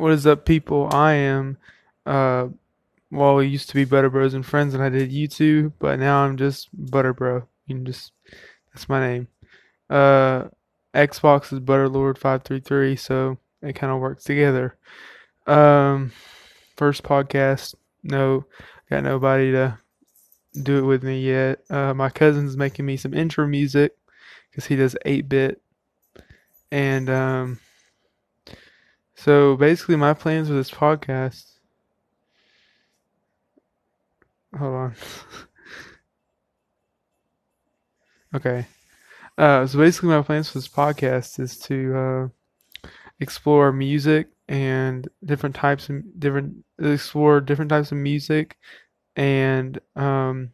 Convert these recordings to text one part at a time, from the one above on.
What is up, people? I am, uh, well, we used to be Budder Bros and Friends, and I did YouTube, but now I'm just Budder Bro. You can just, that's my name. Uh, Xbox is Butterlord533, so it kind of works together. Um, first podcast, no, got nobody to do it with me yet. Uh, my cousin's making me some intro music because he does 8 bit. And, um, so basically, my plans for this podcast. Hold on. okay. Uh, so basically, my plans for this podcast is to uh, explore music and different types of different explore different types of music and um,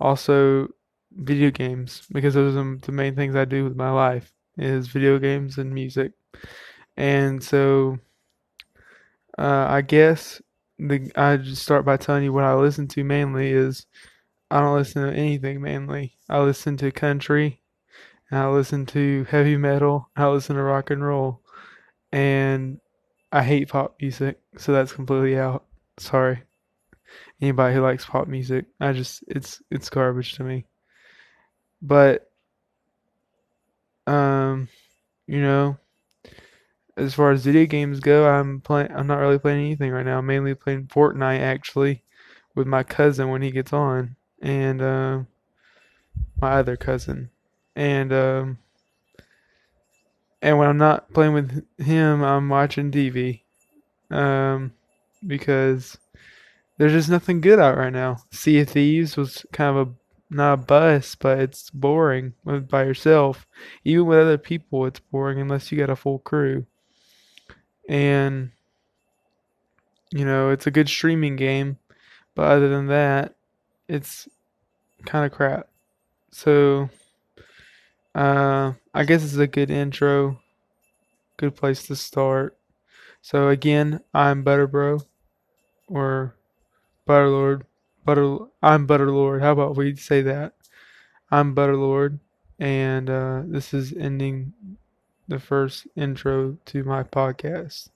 also video games because those are the main things I do with my life is video games and music. And so, uh, I guess the I just start by telling you what I listen to mainly is I don't listen to anything mainly. I listen to country, and I listen to heavy metal, I listen to rock and roll, and I hate pop music, so that's completely out. Sorry. Anybody who likes pop music, I just it's it's garbage to me. But um, you know, as far as video games go, I'm playing. I'm not really playing anything right now. I'm mainly playing Fortnite actually, with my cousin when he gets on, and uh, my other cousin, and um, and when I'm not playing with him, I'm watching TV, um, because there's just nothing good out right now. Sea of Thieves was kind of a not a bust, but it's boring by yourself. Even with other people, it's boring unless you got a full crew and you know it's a good streaming game but other than that it's kind of crap. So uh, i guess it's a good intro good place to start. So again i'm budderbro or butterlord butter i'm butterlord how about we say that? I'm butterlord and uh, this is ending the first intro to my podcast.